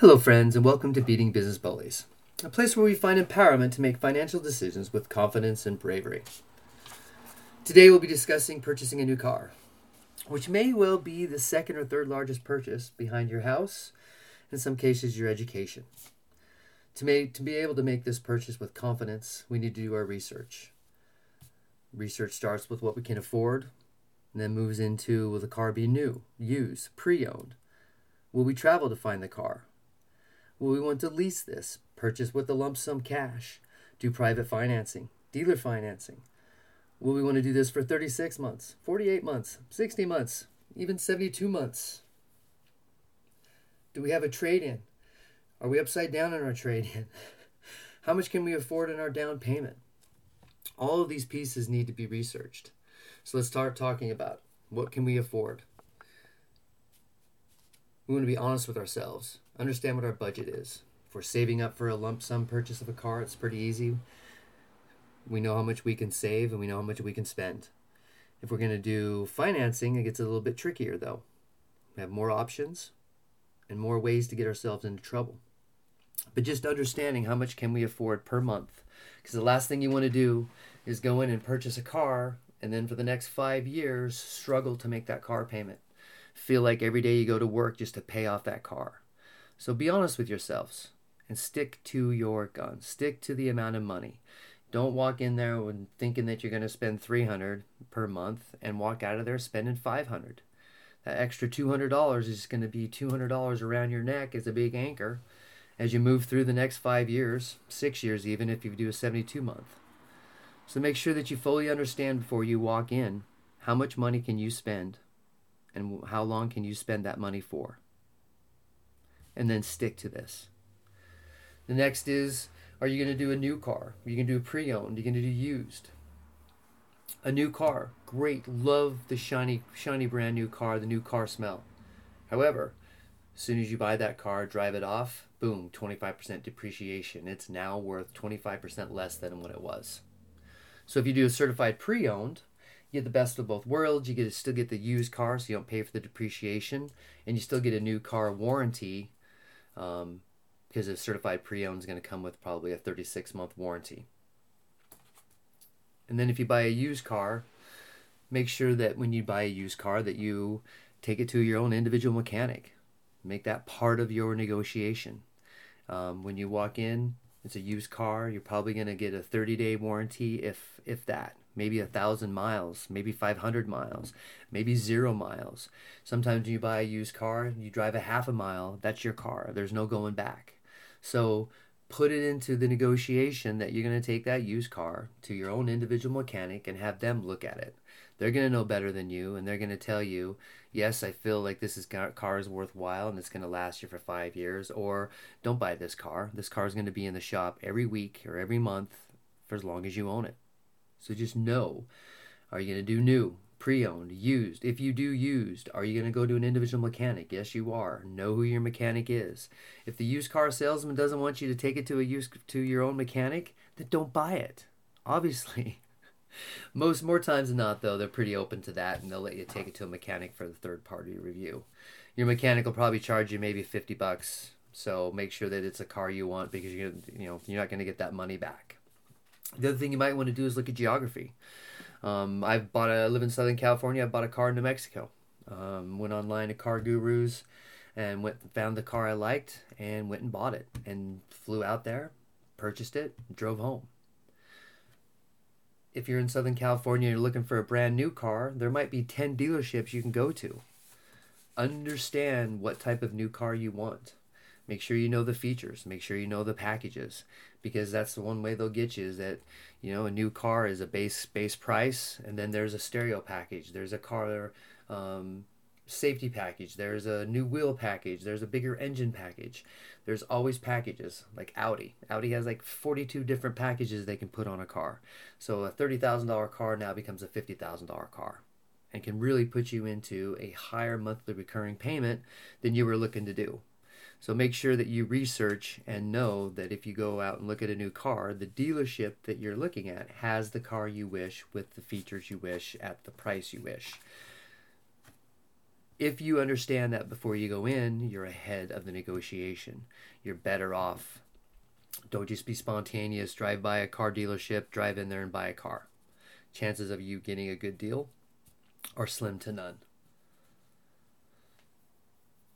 Hello, friends, and welcome to Beating Business Bullies, a place where we find empowerment to make financial decisions with confidence and bravery. Today, we'll be discussing purchasing a new car, which may well be the second or third largest purchase behind your house, in some cases, your education. To, to be able to make this purchase with confidence, we need to do our research. Research starts with what we can afford, and then moves into will the car be new, used, pre owned? Will we travel to find the car? Will we want to lease this, purchase with a lump sum cash, do private financing, dealer financing? Will we want to do this for 36 months, 48 months, 60 months, even 72 months? Do we have a trade in? Are we upside down in our trade in? How much can we afford in our down payment? All of these pieces need to be researched. So let's start talking about what can we afford? We want to be honest with ourselves, understand what our budget is. If we're saving up for a lump sum purchase of a car, it's pretty easy. We know how much we can save and we know how much we can spend. If we're going to do financing, it gets a little bit trickier though. We have more options and more ways to get ourselves into trouble. But just understanding how much can we afford per month. Because the last thing you want to do is go in and purchase a car and then for the next five years struggle to make that car payment feel like every day you go to work just to pay off that car. So be honest with yourselves and stick to your guns. Stick to the amount of money. Don't walk in there thinking that you're going to spend 300 per month and walk out of there spending 500. That extra $200 is going to be $200 around your neck as a big anchor as you move through the next 5 years, 6 years even if you do a 72 month. So make sure that you fully understand before you walk in how much money can you spend and how long can you spend that money for? And then stick to this. The next is are you going to do a new car? Are you going to do a pre owned? Are you going to do used? A new car, great. Love the shiny, shiny brand new car, the new car smell. However, as soon as you buy that car, drive it off, boom, 25% depreciation. It's now worth 25% less than what it was. So if you do a certified pre owned, you get the best of both worlds. You get to still get the used car, so you don't pay for the depreciation, and you still get a new car warranty, um, because a certified pre-owned is going to come with probably a 36 month warranty. And then if you buy a used car, make sure that when you buy a used car that you take it to your own individual mechanic. Make that part of your negotiation. Um, when you walk in, it's a used car. You're probably going to get a 30 day warranty, if if that maybe a thousand miles, maybe 500 miles, maybe zero miles. Sometimes you buy a used car, you drive a half a mile, that's your car. There's no going back. So put it into the negotiation that you're going to take that used car to your own individual mechanic and have them look at it. They're going to know better than you and they're going to tell you, yes, I feel like this is car is worthwhile and it's going to last you for five years, or don't buy this car. This car is going to be in the shop every week or every month for as long as you own it. So just know are you going to do new, pre owned, used? If you do used, are you going to go to an individual mechanic? Yes, you are. Know who your mechanic is. If the used car salesman doesn't want you to take it to a used to your own mechanic, then don't buy it. Obviously. Most more times than not, though, they're pretty open to that, and they'll let you take it to a mechanic for the third party review. Your mechanic will probably charge you maybe fifty bucks, so make sure that it's a car you want because you're you know you're not going to get that money back. The other thing you might want to do is look at geography. Um, I've bought a I live in Southern California. I bought a car in New Mexico. Um, went online to Car Gurus and went found the car I liked and went and bought it and flew out there, purchased it, drove home. If you're in Southern California and you're looking for a brand new car, there might be 10 dealerships you can go to. Understand what type of new car you want. Make sure you know the features. Make sure you know the packages, because that's the one way they'll get you. Is that you know a new car is a base base price, and then there's a stereo package. There's a car um, safety package. There's a new wheel package. There's a bigger engine package. There's always packages like Audi. Audi has like 42 different packages they can put on a car. So a $30,000 car now becomes a $50,000 car and can really put you into a higher monthly recurring payment than you were looking to do. So make sure that you research and know that if you go out and look at a new car, the dealership that you're looking at has the car you wish with the features you wish at the price you wish. if you understand that before you go in, you're ahead of the negotiation. You're better off. Don't just be spontaneous, drive by a car dealership, drive in there and buy a car. Chances of you getting a good deal are slim to none.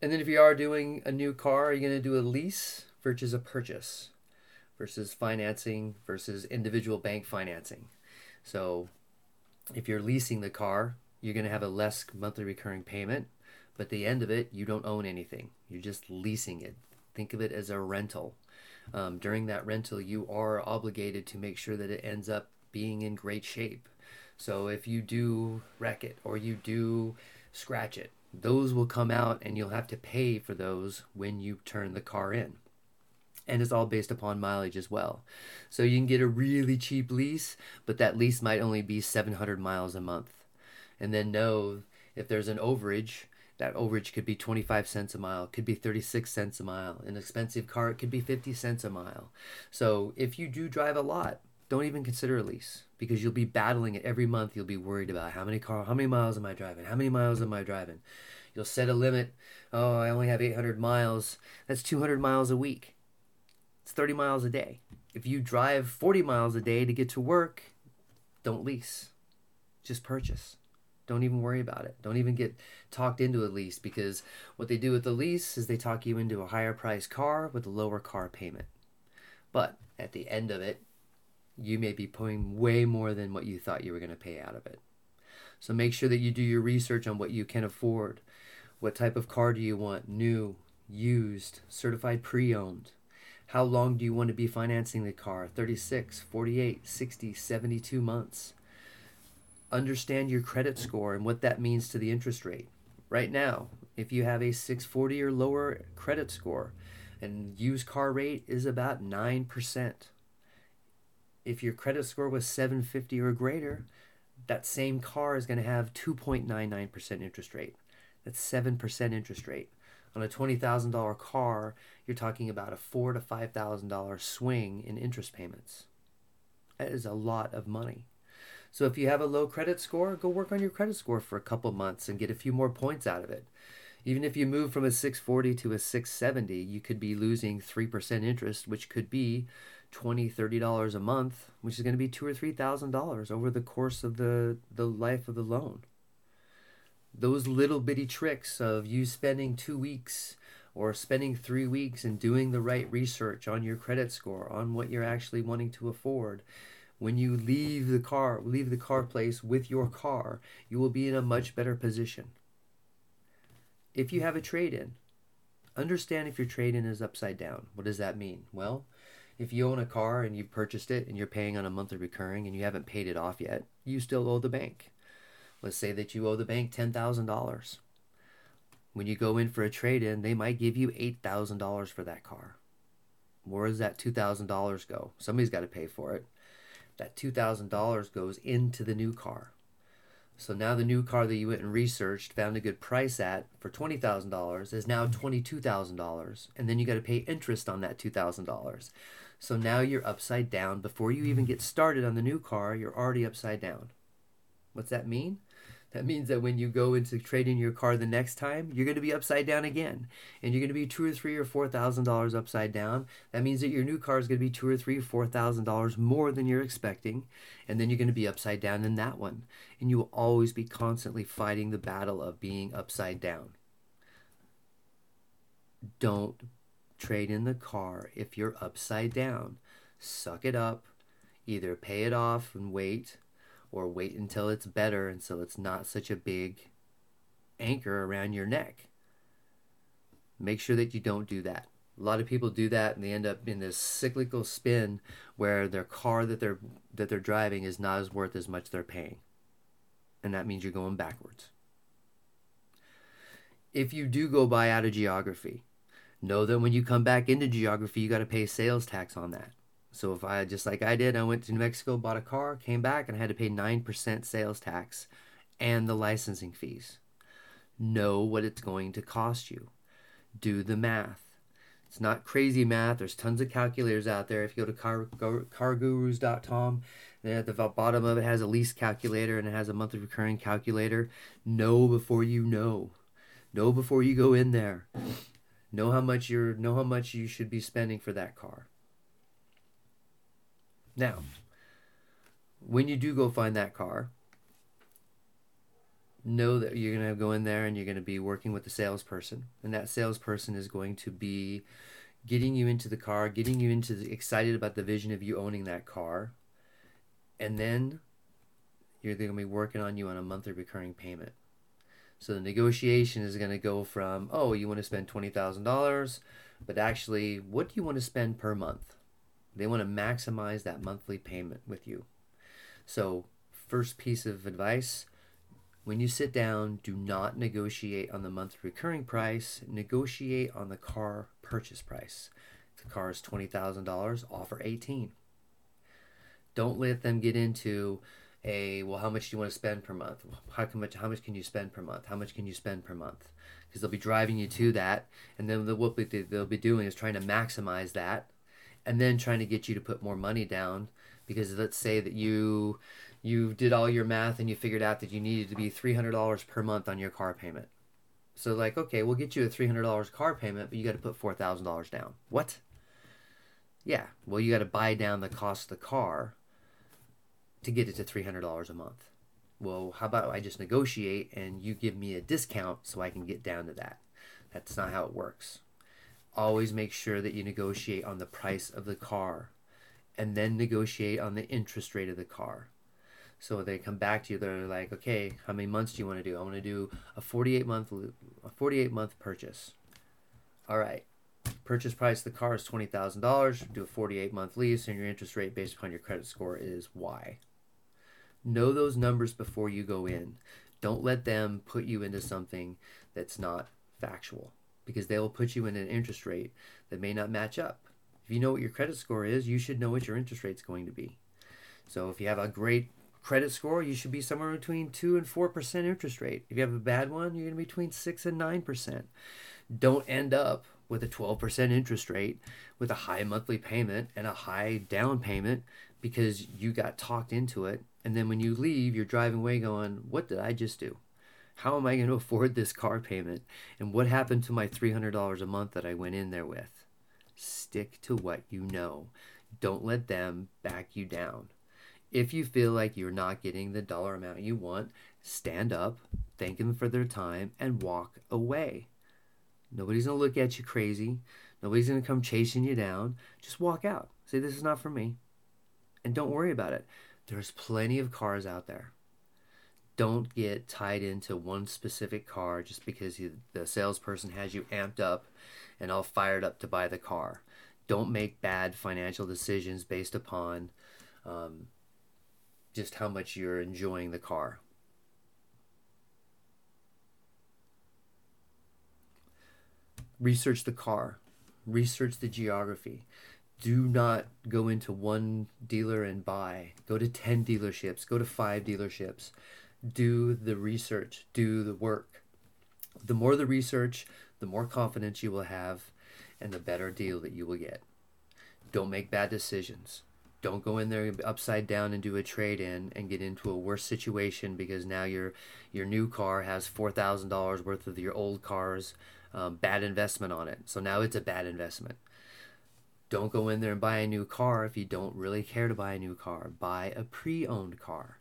And then if you are doing a new car, are you going to do a lease versus a purchase versus financing versus individual bank financing? So if you're leasing the car, you're going to have a less monthly recurring payment, but at the end of it, you don't own anything. You're just leasing it. Think of it as a rental. Um, during that rental, you are obligated to make sure that it ends up being in great shape. So if you do wreck it or you do scratch it, those will come out and you'll have to pay for those when you turn the car in. And it's all based upon mileage as well. So you can get a really cheap lease, but that lease might only be 700 miles a month. And then know if there's an overage, that overage could be 25 cents a mile, could be 36 cents a mile. An expensive car, it could be 50 cents a mile. So if you do drive a lot, don't even consider a lease because you'll be battling it every month. You'll be worried about how many car, how many miles am I driving? How many miles am I driving? You'll set a limit. Oh, I only have 800 miles. That's 200 miles a week. It's 30 miles a day. If you drive 40 miles a day to get to work, don't lease. Just purchase. Don't even worry about it. Don't even get talked into a lease because what they do with the lease is they talk you into a higher price car with a lower car payment. But at the end of it, you may be paying way more than what you thought you were going to pay out of it. So make sure that you do your research on what you can afford. What type of car do you want? New, used, certified pre owned? How long do you want to be financing the car? 36, 48, 60, 72 months. Understand your credit score and what that means to the interest rate. Right now, if you have a 640 or lower credit score, and used car rate is about 9% if your credit score was 750 or greater, that same car is going to have 2.99% interest rate. That's 7% interest rate. On a $20,000 car, you're talking about a four to $5,000 swing in interest payments. That is a lot of money. So if you have a low credit score, go work on your credit score for a couple months and get a few more points out of it. Even if you move from a 640 to a 670, you could be losing 3% interest, which could be 20 30 dollars a month which is going to be two or three thousand dollars over the course of the the life of the loan. Those little bitty tricks of you spending two weeks or spending three weeks and doing the right research on your credit score on what you're actually wanting to afford when you leave the car leave the car place with your car you will be in a much better position. If you have a trade-in understand if your trade-in is upside down. What does that mean? Well if you own a car and you've purchased it and you're paying on a monthly recurring and you haven't paid it off yet, you still owe the bank. Let's say that you owe the bank $10,000. When you go in for a trade in, they might give you $8,000 for that car. Where does that $2,000 go? Somebody's got to pay for it. That $2,000 goes into the new car. So now the new car that you went and researched, found a good price at for $20,000 is now $22,000. And then you got to pay interest on that $2,000. So now you're upside down. Before you even get started on the new car, you're already upside down. What's that mean? That means that when you go into trading your car the next time, you're going to be upside down again, and you're going to be two or three or four thousand dollars upside down. That means that your new car is going to be two or three, four thousand dollars more than you're expecting, and then you're going to be upside down in that one, and you will always be constantly fighting the battle of being upside down. Don't trade in the car if you're upside down. Suck it up. Either pay it off and wait or wait until it's better and so it's not such a big anchor around your neck. Make sure that you don't do that. A lot of people do that and they end up in this cyclical spin where their car that they're that they're driving is not as worth as much they're paying. And that means you're going backwards. If you do go buy out of geography, know that when you come back into geography, you got to pay sales tax on that. So if I just like I did, I went to New Mexico, bought a car, came back, and I had to pay nine percent sales tax and the licensing fees. Know what it's going to cost you. Do the math. It's not crazy math. There's tons of calculators out there. If you go to car, cargurus.com, then at the bottom of it has a lease calculator and it has a monthly recurring calculator. Know before you know. Know before you go in there. Know how much you're know how much you should be spending for that car. Now, when you do go find that car, know that you're going to go in there and you're going to be working with the salesperson and that salesperson is going to be getting you into the car getting you into the, excited about the vision of you owning that car and then you're going to be working on you on a monthly recurring payment so the negotiation is going to go from oh you want to spend $20000 but actually what do you want to spend per month they want to maximize that monthly payment with you so first piece of advice when you sit down, do not negotiate on the monthly recurring price, negotiate on the car purchase price. If the car is $20,000, offer 18. Don't let them get into a well how much do you want to spend per month? How much how much can you spend per month? How much can you spend per month? Because they'll be driving you to that and then what they'll be doing is trying to maximize that and then trying to get you to put more money down because let's say that you you did all your math and you figured out that you needed to be $300 per month on your car payment. So like, okay, we'll get you a $300 car payment, but you got to put $4,000 down. What? Yeah, well, you got to buy down the cost of the car to get it to $300 a month. Well, how about I just negotiate and you give me a discount so I can get down to that? That's not how it works. Always make sure that you negotiate on the price of the car and then negotiate on the interest rate of the car. So they come back to you. They're like, okay, how many months do you want to do? I want to do a 48 month a 48 month purchase. All right. Purchase price of the car is twenty thousand dollars. Do a 48 month lease, and your interest rate based upon your credit score is Y. Know those numbers before you go in. Don't let them put you into something that's not factual because they will put you in an interest rate that may not match up. If you know what your credit score is, you should know what your interest rate is going to be. So if you have a great credit score, you should be somewhere between 2 and 4% interest rate. If you have a bad one, you're going to be between 6 and 9%. Don't end up with a 12% interest rate with a high monthly payment and a high down payment because you got talked into it. And then when you leave, you're driving away going, What did I just do? How am I going to afford this car payment? And what happened to my $300 a month that I went in there with? Stick to what you know. Don't let them back you down. If you feel like you're not getting the dollar amount you want, stand up, thank them for their time, and walk away. Nobody's going to look at you crazy. Nobody's going to come chasing you down. Just walk out. Say, This is not for me. And don't worry about it. There's plenty of cars out there. Don't get tied into one specific car just because you, the salesperson has you amped up and all fired up to buy the car. Don't make bad financial decisions based upon um, just how much you're enjoying the car. Research the car, research the geography. Do not go into one dealer and buy. Go to 10 dealerships, go to five dealerships. Do the research, do the work. The more the research, the more confidence you will have, and the better deal that you will get. Don't make bad decisions don't go in there upside down and do a trade in and get into a worse situation because now your your new car has four thousand dollars worth of your old car's um, bad investment on it. So now it's a bad investment. Don't go in there and buy a new car if you don't really care to buy a new car. Buy a pre-owned car.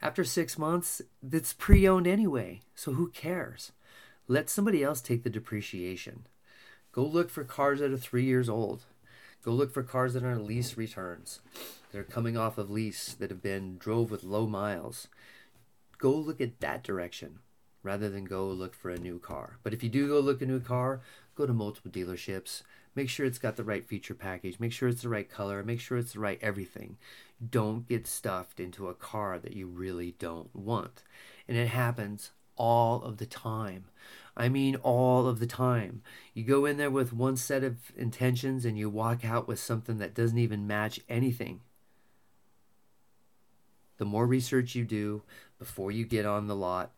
After six months, it's pre-owned anyway, so who cares? Let somebody else take the depreciation. Go look for cars that are three years old Go look for cars that are lease returns. They're coming off of lease that have been drove with low miles. Go look at that direction rather than go look for a new car. But if you do go look a new car, go to multiple dealerships. Make sure it's got the right feature package. Make sure it's the right color. Make sure it's the right everything. Don't get stuffed into a car that you really don't want. And it happens all of the time. I mean, all of the time. You go in there with one set of intentions and you walk out with something that doesn't even match anything. The more research you do before you get on the lot,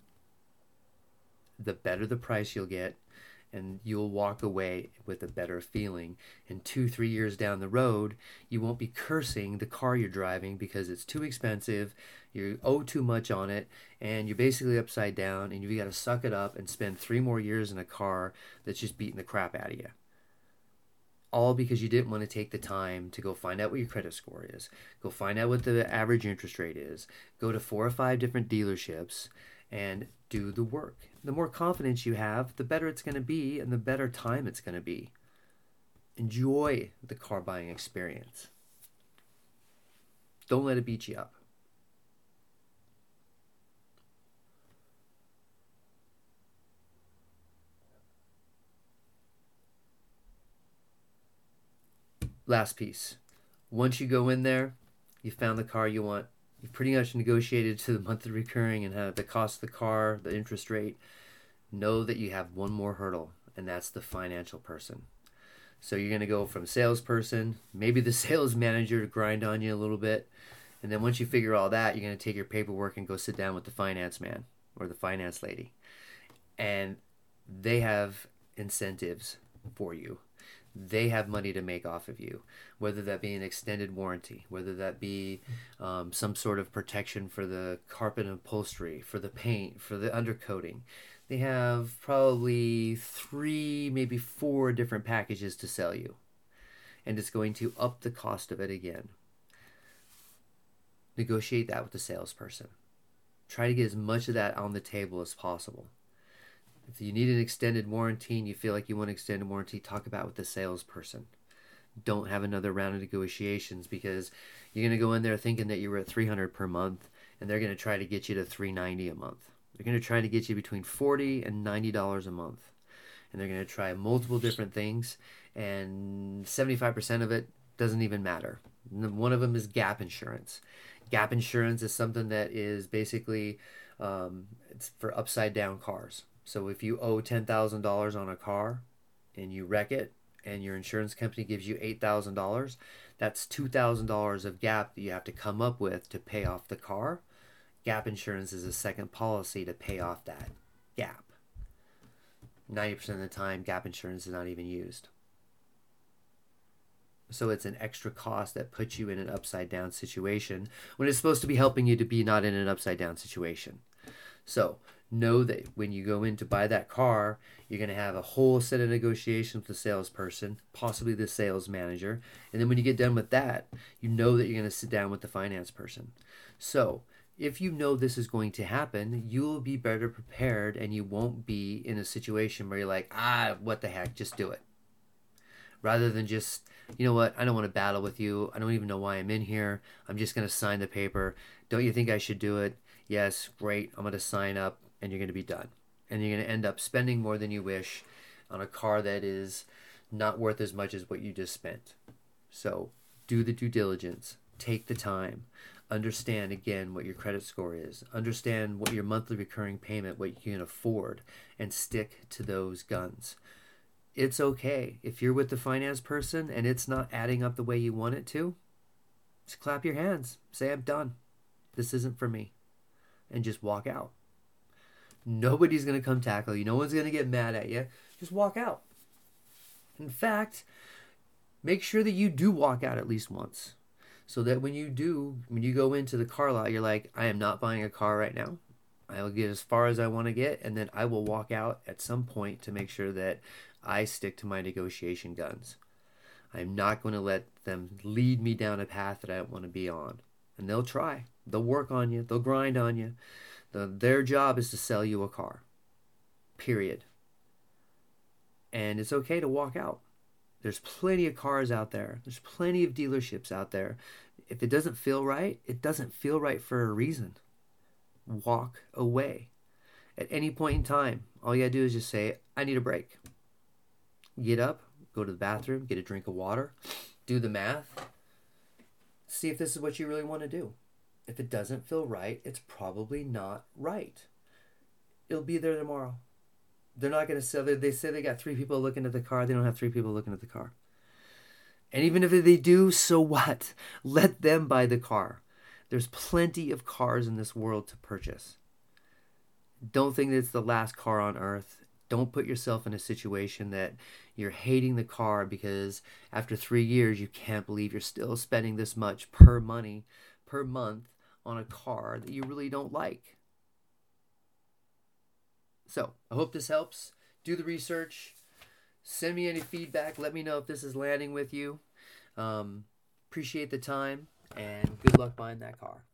the better the price you'll get, and you'll walk away with a better feeling. And two, three years down the road, you won't be cursing the car you're driving because it's too expensive, you owe too much on it, and you're basically upside down, and you've got to suck it up and spend three more years in a car that's just beating the crap out of you. All because you didn't want to take the time to go find out what your credit score is, go find out what the average interest rate is, go to four or five different dealerships, and do the work. The more confidence you have, the better it's going to be and the better time it's going to be. Enjoy the car buying experience. Don't let it beat you up. Last piece. Once you go in there, you found the car you want, you've pretty much negotiated to the monthly recurring and have the cost of the car, the interest rate. Know that you have one more hurdle, and that's the financial person. So you're going to go from salesperson, maybe the sales manager to grind on you a little bit. And then once you figure all that, you're going to take your paperwork and go sit down with the finance man or the finance lady. And they have incentives for you they have money to make off of you, whether that be an extended warranty, whether that be um, some sort of protection for the carpet and upholstery, for the paint, for the undercoating. They have probably three, maybe four different packages to sell you, and it's going to up the cost of it again. Negotiate that with the salesperson. Try to get as much of that on the table as possible. If you need an extended warranty and you feel like you want an extended warranty, talk about with the salesperson. Don't have another round of negotiations because you're going to go in there thinking that you were at 300 per month and they're going to try to get you to 390 a month. They're going to try to get you between 40 and 90 dollars a month. And they're going to try multiple different things and 75% of it doesn't even matter. One of them is gap insurance. Gap insurance is something that is basically um, it's for upside down cars. So if you owe $10,000 on a car and you wreck it and your insurance company gives you $8,000, that's $2,000 of gap that you have to come up with to pay off the car. Gap insurance is a second policy to pay off that gap. 90% of the time, gap insurance is not even used. So it's an extra cost that puts you in an upside down situation when it's supposed to be helping you to be not in an upside down situation. So know that when you go in to buy that car, you're going to have a whole set of negotiations with the salesperson, possibly the sales manager. And then when you get done with that, you know that you're going to sit down with the finance person. So, if you know this is going to happen, you'll be better prepared and you won't be in a situation where you're like, ah, what the heck, just do it. Rather than just, you know what, I don't want to battle with you. I don't even know why I'm in here. I'm just going to sign the paper. Don't you think I should do it? Yes, great. I'm going to sign up and you're going to be done. And you're going to end up spending more than you wish on a car that is not worth as much as what you just spent. So do the due diligence, take the time, understand again what your credit score is, understand what your monthly recurring payment, what you can afford, and stick to those guns. It's okay if you're with the finance person and it's not adding up the way you want it to. Just clap your hands, say, I'm done. This isn't for me, and just walk out. Nobody's going to come tackle you. No one's going to get mad at you. Just walk out. In fact, make sure that you do walk out at least once. So that when you do, when you go into the car lot, you're like, I am not buying a car right now. I will get as far as I want to get, and then I will walk out at some point to make sure that I stick to my negotiation guns. I'm not going to let them lead me down a path that I don't want to be on. And they'll try. They'll work on you. They'll grind on you. The, their job is to sell you a car. Period. And it's okay to walk out. There's plenty of cars out there. There's plenty of dealerships out there. If it doesn't feel right, it doesn't feel right for a reason. Walk away. At any point in time, all you gotta do is just say, I need a break. Get up, go to the bathroom, get a drink of water, do the math, see if this is what you really want to do. If it doesn't feel right, it's probably not right. It'll be there tomorrow. They're not going to sell. They say they got three people looking at the car. They don't have three people looking at the car. And even if they do, so what? Let them buy the car. There's plenty of cars in this world to purchase. Don't think that it's the last car on earth. Don't put yourself in a situation that you're hating the car because after three years you can't believe you're still spending this much per money per month on a car that you really don't like. So I hope this helps. Do the research. Send me any feedback. Let me know if this is landing with you. Um, appreciate the time and good luck buying that car.